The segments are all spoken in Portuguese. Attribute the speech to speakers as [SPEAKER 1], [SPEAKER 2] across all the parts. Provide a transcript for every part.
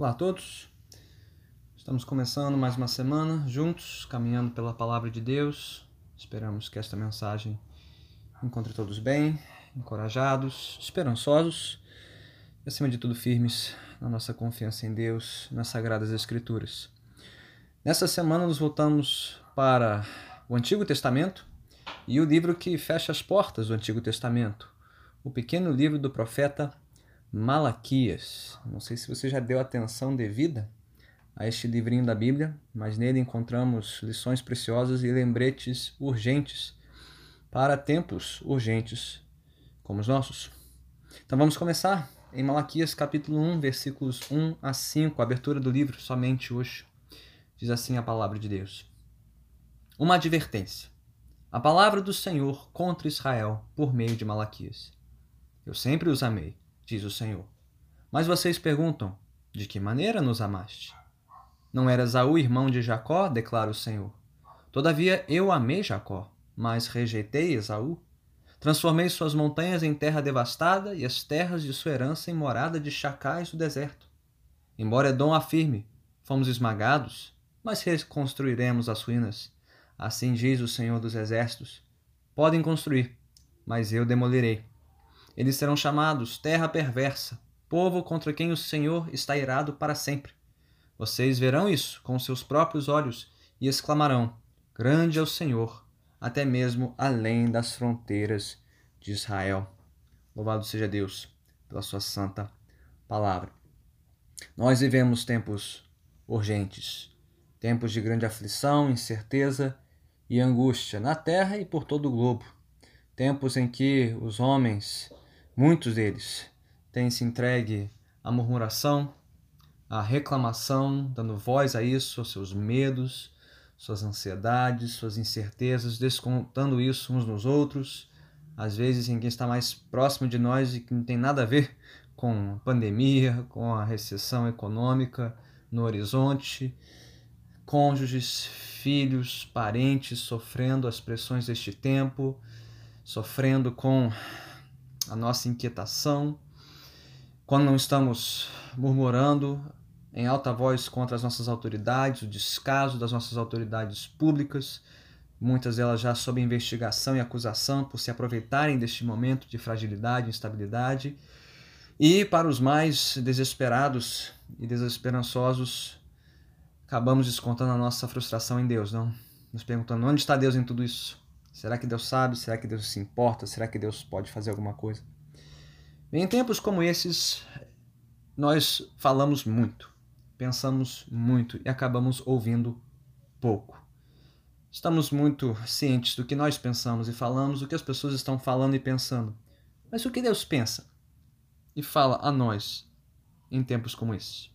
[SPEAKER 1] Olá a todos. Estamos começando mais uma semana juntos, caminhando pela palavra de Deus. Esperamos que esta mensagem encontre todos bem, encorajados, esperançosos e, acima de tudo, firmes na nossa confiança em Deus, nas Sagradas Escrituras. Nessa semana, nos voltamos para o Antigo Testamento e o livro que fecha as portas do Antigo Testamento, o pequeno livro do profeta Malaquias. Não sei se você já deu atenção devida a este livrinho da Bíblia, mas nele encontramos lições preciosas e lembretes urgentes para tempos urgentes como os nossos. Então vamos começar em Malaquias capítulo 1, versículos 1 a 5, abertura do livro somente hoje. Diz assim a palavra de Deus. Uma advertência. A palavra do Senhor contra Israel por meio de Malaquias. Eu sempre os amei diz o Senhor. Mas vocês perguntam: De que maneira nos amaste? Não era Esaú irmão de Jacó? declara o Senhor. Todavia eu amei Jacó, mas rejeitei Esaú. Transformei suas montanhas em terra devastada e as terras de sua herança em morada de chacais do deserto. Embora Edom afirme: Fomos esmagados, mas reconstruiremos as ruínas. Assim diz o Senhor dos Exércitos: Podem construir, mas eu demolirei. Eles serão chamados terra perversa, povo contra quem o Senhor está irado para sempre. Vocês verão isso com seus próprios olhos e exclamarão: Grande é o Senhor, até mesmo além das fronteiras de Israel. Louvado seja Deus pela sua santa palavra. Nós vivemos tempos urgentes, tempos de grande aflição, incerteza e angústia na terra e por todo o globo. Tempos em que os homens Muitos deles têm se entregue à murmuração, à reclamação, dando voz a isso, aos seus medos, suas ansiedades, suas incertezas, descontando isso uns nos outros, às vezes em quem está mais próximo de nós e que não tem nada a ver com a pandemia, com a recessão econômica no horizonte, cônjuges, filhos, parentes sofrendo as pressões deste tempo, sofrendo com a nossa inquietação, quando não estamos murmurando em alta voz contra as nossas autoridades, o descaso das nossas autoridades públicas, muitas delas já sob investigação e acusação por se aproveitarem deste momento de fragilidade e instabilidade. E para os mais desesperados e desesperançosos, acabamos descontando a nossa frustração em Deus, não? Nos perguntando onde está Deus em tudo isso? Será que Deus sabe? Será que Deus se importa? Será que Deus pode fazer alguma coisa? Em tempos como esses, nós falamos muito, pensamos muito e acabamos ouvindo pouco. Estamos muito cientes do que nós pensamos e falamos, do que as pessoas estão falando e pensando. Mas o que Deus pensa e fala a nós em tempos como esses?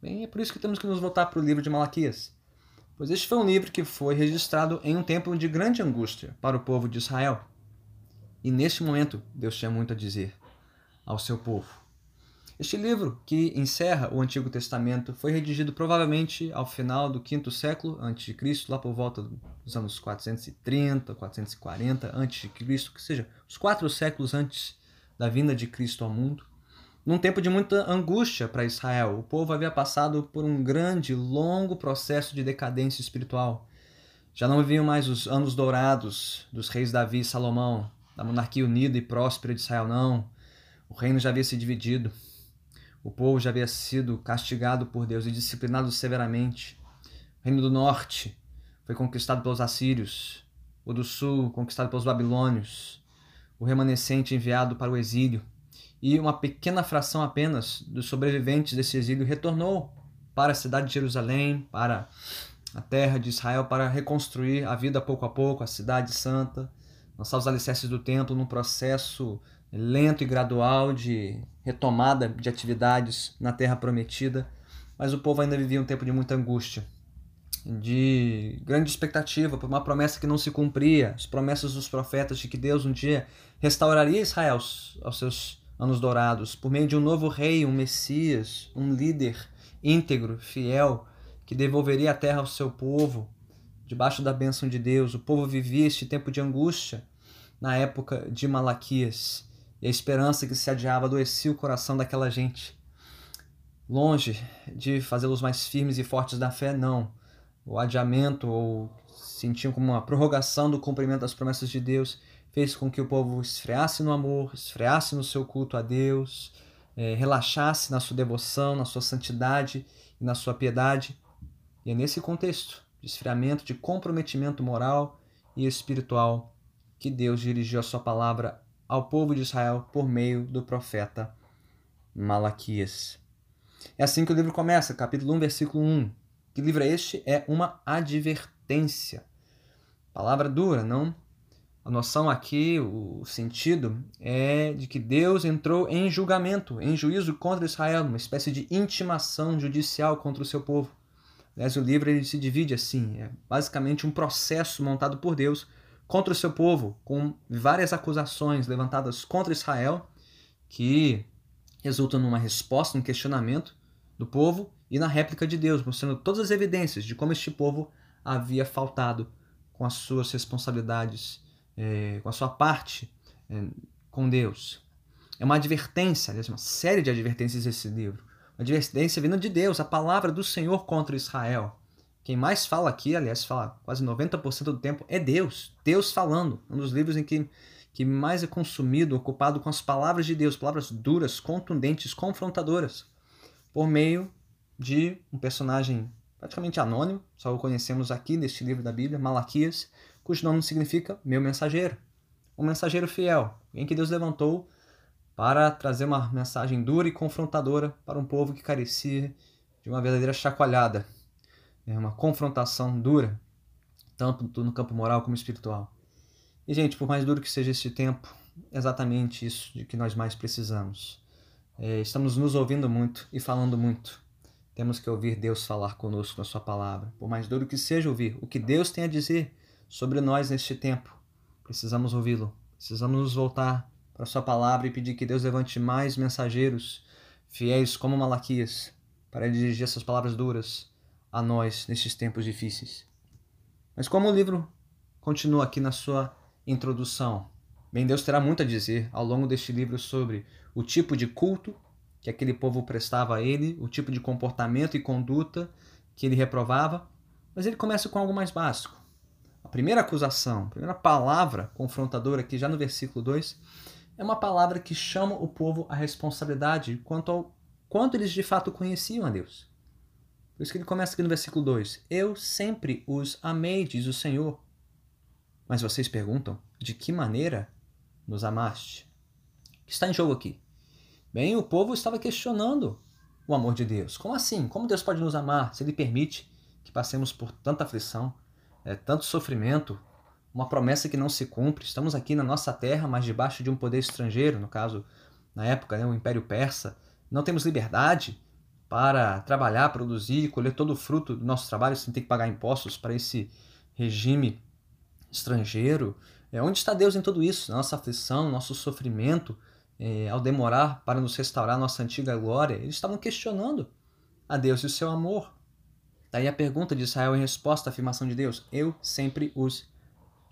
[SPEAKER 1] Bem, é por isso que temos que nos voltar para o livro de Malaquias pois este foi um livro que foi registrado em um tempo de grande angústia para o povo de Israel. E neste momento, Deus tinha muito a dizer ao seu povo. Este livro, que encerra o Antigo Testamento, foi redigido provavelmente ao final do quinto século Cristo, lá por volta dos anos 430, 440 antes de Cristo, que seja, os quatro séculos antes da vinda de Cristo ao mundo num tempo de muita angústia para Israel. O povo havia passado por um grande, longo processo de decadência espiritual. Já não viviam mais os anos dourados dos reis Davi e Salomão, da monarquia unida e próspera de Israel, não. O reino já havia se dividido. O povo já havia sido castigado por Deus e disciplinado severamente. O reino do norte foi conquistado pelos assírios, o do sul conquistado pelos babilônios, o remanescente enviado para o exílio e uma pequena fração apenas dos sobreviventes desse exílio retornou para a cidade de Jerusalém, para a terra de Israel, para reconstruir a vida pouco a pouco, a cidade santa, lançar os alicerces do templo num processo lento e gradual de retomada de atividades na terra prometida. Mas o povo ainda vivia um tempo de muita angústia, de grande expectativa por uma promessa que não se cumpria, as promessas dos profetas de que Deus um dia restauraria Israel aos seus anos dourados, por meio de um novo rei, um Messias, um líder íntegro, fiel, que devolveria a terra ao seu povo, debaixo da bênção de Deus. O povo vivia este tempo de angústia na época de Malaquias, e a esperança que se adiava adoecia o coração daquela gente. longe de fazê-los mais firmes e fortes na fé, não. O adiamento ou sentiam como uma prorrogação do cumprimento das promessas de Deus fez com que o povo esfriasse no amor, esfriasse no seu culto a Deus, é, relaxasse na sua devoção, na sua santidade e na sua piedade. E é nesse contexto de esfriamento, de comprometimento moral e espiritual que Deus dirigiu a sua palavra ao povo de Israel por meio do profeta Malaquias. É assim que o livro começa, capítulo 1, versículo 1. Que livro é este? É uma advertência. Palavra dura, não? A noção aqui, o sentido, é de que Deus entrou em julgamento, em juízo contra Israel, uma espécie de intimação judicial contra o seu povo. Aliás, o livro ele se divide assim: é basicamente um processo montado por Deus contra o seu povo, com várias acusações levantadas contra Israel, que resultam numa resposta, um questionamento do povo e na réplica de Deus, mostrando todas as evidências de como este povo havia faltado com as suas responsabilidades, é, com a sua parte é, com Deus. É uma advertência, aliás, uma série de advertências esse livro. Uma advertência vindo de Deus, a palavra do Senhor contra Israel. Quem mais fala aqui, aliás, fala quase 90% do tempo, é Deus. Deus falando. Um dos livros em que, que mais é consumido, ocupado com as palavras de Deus, palavras duras, contundentes, confrontadoras, por meio de um personagem praticamente anônimo, só o conhecemos aqui neste livro da Bíblia, Malaquias, cujo nome significa meu mensageiro. Um mensageiro fiel, em que Deus levantou para trazer uma mensagem dura e confrontadora para um povo que carecia de uma verdadeira chacoalhada é uma confrontação dura, tanto no campo moral como espiritual. E, gente, por mais duro que seja este tempo, é exatamente isso de que nós mais precisamos. É, estamos nos ouvindo muito e falando muito. Temos que ouvir Deus falar conosco na Sua palavra. Por mais duro que seja ouvir o que Deus tem a dizer sobre nós neste tempo, precisamos ouvi-lo. Precisamos nos voltar para Sua palavra e pedir que Deus levante mais mensageiros fiéis como Malaquias para dirigir essas palavras duras a nós nestes tempos difíceis. Mas como o livro continua aqui na sua introdução, bem Deus terá muito a dizer ao longo deste livro sobre o tipo de culto que aquele povo prestava a ele, o tipo de comportamento e conduta que ele reprovava, mas ele começa com algo mais básico. A primeira acusação, a primeira palavra confrontadora aqui já no versículo 2, é uma palavra que chama o povo à responsabilidade quanto ao quanto eles de fato conheciam a Deus. Por isso que ele começa aqui no versículo 2: Eu sempre os amei, diz o Senhor. Mas vocês perguntam: de que maneira nos amaste? O que está em jogo aqui? Bem, o povo estava questionando o amor de Deus. Como assim? Como Deus pode nos amar se Ele permite que passemos por tanta aflição, é, tanto sofrimento, uma promessa que não se cumpre? Estamos aqui na nossa terra, mas debaixo de um poder estrangeiro, no caso, na época, né, o Império Persa. Não temos liberdade para trabalhar, produzir e colher todo o fruto do nosso trabalho sem ter que pagar impostos para esse regime estrangeiro. É, onde está Deus em tudo isso? Nossa aflição, nosso sofrimento, é, ao demorar para nos restaurar nossa antiga glória, eles estavam questionando a Deus e o seu amor. Daí a pergunta de Israel em resposta à afirmação de Deus: Eu sempre os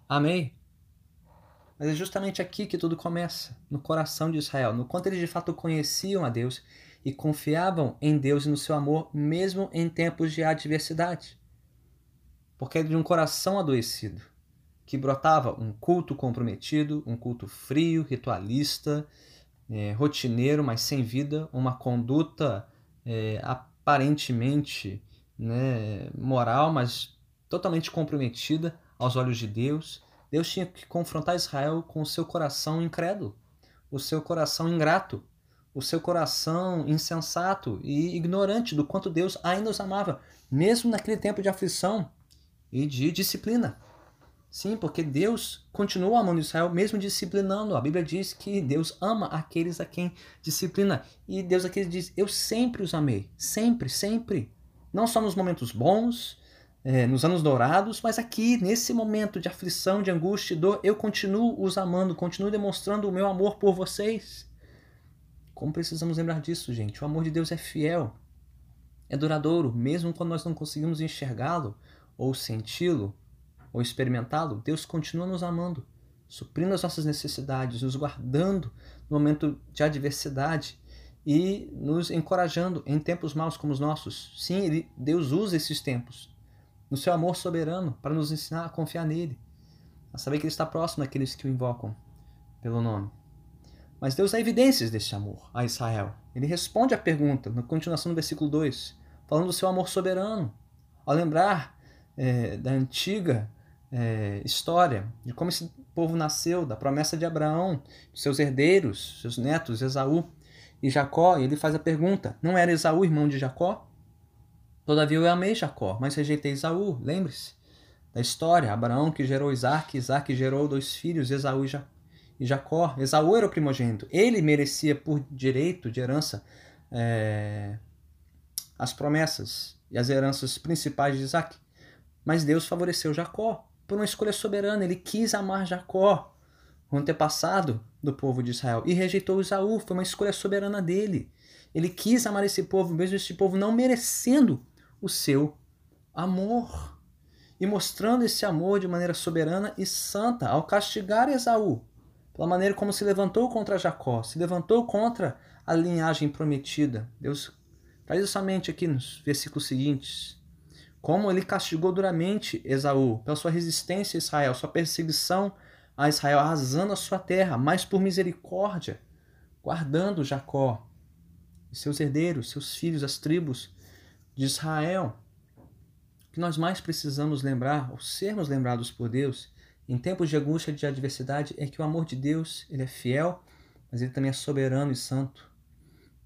[SPEAKER 1] amei. Mas é justamente aqui que tudo começa, no coração de Israel, no quanto eles de fato conheciam a Deus e confiavam em Deus e no seu amor, mesmo em tempos de adversidade. Porque é de um coração adoecido que brotava um culto comprometido, um culto frio, ritualista, é, rotineiro, mas sem vida, uma conduta é, aparentemente né, moral, mas totalmente comprometida aos olhos de Deus. Deus tinha que confrontar Israel com o seu coração incrédulo, o seu coração ingrato, o seu coração insensato e ignorante do quanto Deus ainda os amava, mesmo naquele tempo de aflição e de disciplina. Sim, porque Deus continua amando Israel, mesmo disciplinando. A Bíblia diz que Deus ama aqueles a quem disciplina. E Deus aqui diz: Eu sempre os amei. Sempre, sempre. Não só nos momentos bons, é, nos anos dourados, mas aqui, nesse momento de aflição, de angústia e dor, eu continuo os amando, continuo demonstrando o meu amor por vocês. Como precisamos lembrar disso, gente? O amor de Deus é fiel, é duradouro, mesmo quando nós não conseguimos enxergá-lo, ou senti-lo, ou experimentá-lo, Deus continua nos amando, suprindo as nossas necessidades, nos guardando no momento de adversidade e nos encorajando em tempos maus como os nossos. Sim, ele, Deus usa esses tempos no seu amor soberano para nos ensinar a confiar nele, a saber que ele está próximo daqueles que o invocam pelo nome. Mas Deus dá evidências desse amor a Israel. Ele responde à pergunta, na continuação do versículo 2, falando do seu amor soberano, ao lembrar é, da antiga é, história, de como esse povo nasceu, da promessa de Abraão, de seus herdeiros, seus netos, Esaú e Jacó, ele faz a pergunta: Não era Esaú irmão de Jacó? Todavia eu amei Jacó, mas rejeitei Esaú. Lembre-se da história: Abraão que gerou Isaac, Isaac gerou dois filhos, Esaú e Jacó. Esaú era o primogênito. Ele merecia por direito de herança é, as promessas e as heranças principais de Isaac. Mas Deus favoreceu Jacó por uma escolha soberana. Ele quis amar Jacó, o antepassado do povo de Israel, e rejeitou Esaú. Foi uma escolha soberana dele. Ele quis amar esse povo, mesmo esse povo não merecendo o seu amor. E mostrando esse amor de maneira soberana e santa ao castigar Esaú pela maneira como se levantou contra Jacó, se levantou contra a linhagem prometida. Deus traz isso à mente aqui nos versículos seguintes. Como ele castigou duramente Esaú pela sua resistência a Israel, sua perseguição a Israel, arrasando a sua terra, mas por misericórdia, guardando Jacó e seus herdeiros, seus filhos, as tribos de Israel. O que nós mais precisamos lembrar, ou sermos lembrados por Deus, em tempos de angústia e de adversidade é que o amor de Deus ele é fiel, mas ele também é soberano e santo.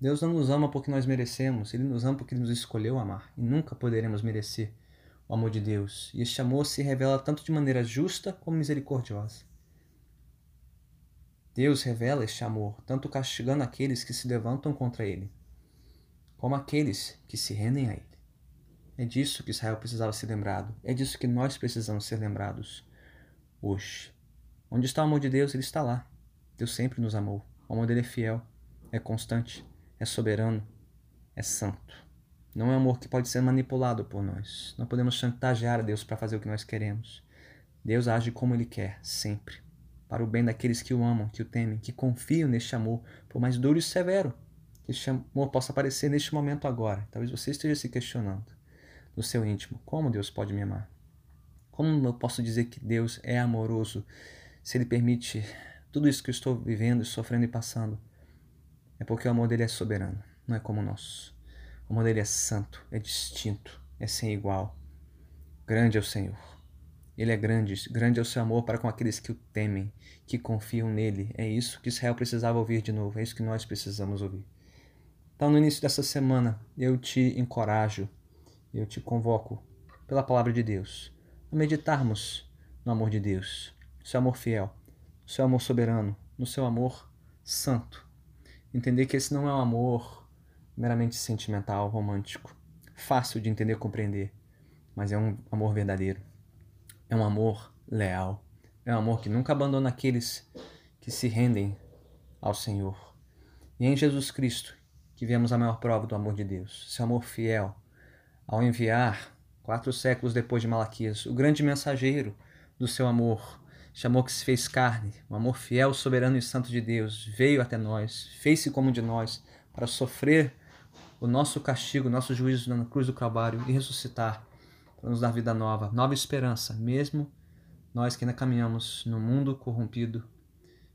[SPEAKER 1] Deus não nos ama porque nós merecemos, ele nos ama porque ele nos escolheu amar e nunca poderemos merecer o amor de Deus. E este amor se revela tanto de maneira justa como misericordiosa. Deus revela este amor, tanto castigando aqueles que se levantam contra ele, como aqueles que se rendem a ele. É disso que Israel precisava ser lembrado, é disso que nós precisamos ser lembrados hoje. Onde está o amor de Deus, ele está lá. Deus sempre nos amou. O amor dele é fiel, é constante, é soberano, é santo. Não é amor que pode ser manipulado por nós. Não podemos chantagear a Deus para fazer o que nós queremos. Deus age como ele quer, sempre. Para o bem daqueles que o amam, que o temem, que confiam neste amor, por mais duro e severo que este amor possa aparecer neste momento agora. Talvez você esteja se questionando no seu íntimo: como Deus pode me amar? Como eu posso dizer que Deus é amoroso se Ele permite tudo isso que eu estou vivendo, sofrendo e passando? É porque o amor dele é soberano, não é como o nosso. O amor dele é santo, é distinto, é sem igual. Grande é o Senhor. Ele é grande, grande é o seu amor para com aqueles que o temem, que confiam nele. É isso que Israel precisava ouvir de novo, é isso que nós precisamos ouvir. Então, no início dessa semana, eu te encorajo, eu te convoco pela palavra de Deus a meditarmos no amor de Deus, no seu amor fiel, no seu amor soberano, no seu amor santo. Entender que esse não é um amor meramente sentimental, romântico, fácil de entender e compreender, mas é um amor verdadeiro. É um amor leal. É um amor que nunca abandona aqueles que se rendem ao Senhor. E é em Jesus Cristo que vemos a maior prova do amor de Deus, seu amor fiel, ao enviar quatro séculos depois de Malaquias, o grande mensageiro do seu amor, chamou que se fez carne, o amor fiel, soberano e santo de Deus, veio até nós, fez-se como de nós, para sofrer o nosso castigo, o nosso juízo na cruz do Calvário e ressuscitar, para nos dar vida nova, nova esperança, mesmo nós que ainda caminhamos no mundo corrompido,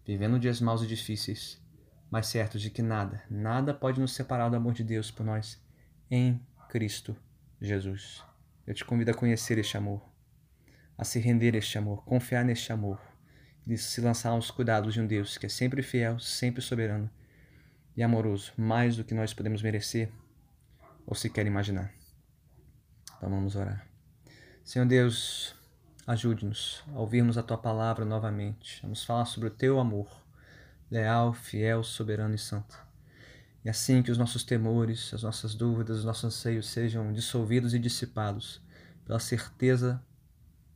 [SPEAKER 1] vivendo dias maus e difíceis, mas certos de que nada, nada pode nos separar do amor de Deus por nós em Cristo Jesus. Eu te convido a conhecer este amor, a se render a este amor, confiar neste amor, e se lançar aos cuidados de um Deus que é sempre fiel, sempre soberano e amoroso, mais do que nós podemos merecer ou sequer imaginar. Então vamos orar. Senhor Deus, ajude-nos a ouvirmos a tua palavra novamente. Vamos falar sobre o teu amor, leal, fiel, soberano e santo. E assim que os nossos temores, as nossas dúvidas, os nossos anseios sejam dissolvidos e dissipados pela certeza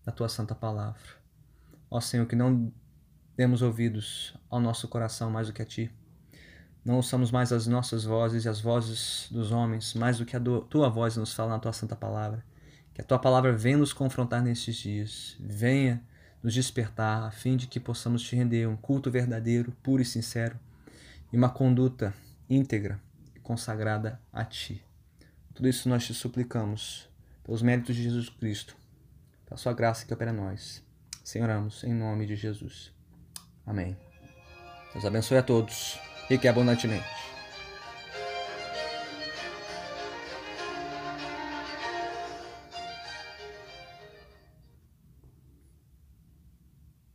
[SPEAKER 1] da tua santa palavra. Ó Senhor, que não demos ouvidos ao nosso coração mais do que a ti. Não ouçamos mais as nossas vozes e as vozes dos homens mais do que a tua voz nos fala na tua santa palavra. Que a tua palavra venha nos confrontar nestes dias, venha nos despertar a fim de que possamos te render um culto verdadeiro, puro e sincero e uma conduta íntegra consagrada a Ti. Tudo isso nós te suplicamos, pelos méritos de Jesus Cristo, pela Sua graça que opera nós. Senhoramos, em nome de Jesus. Amém. Deus abençoe a todos e que abundantemente.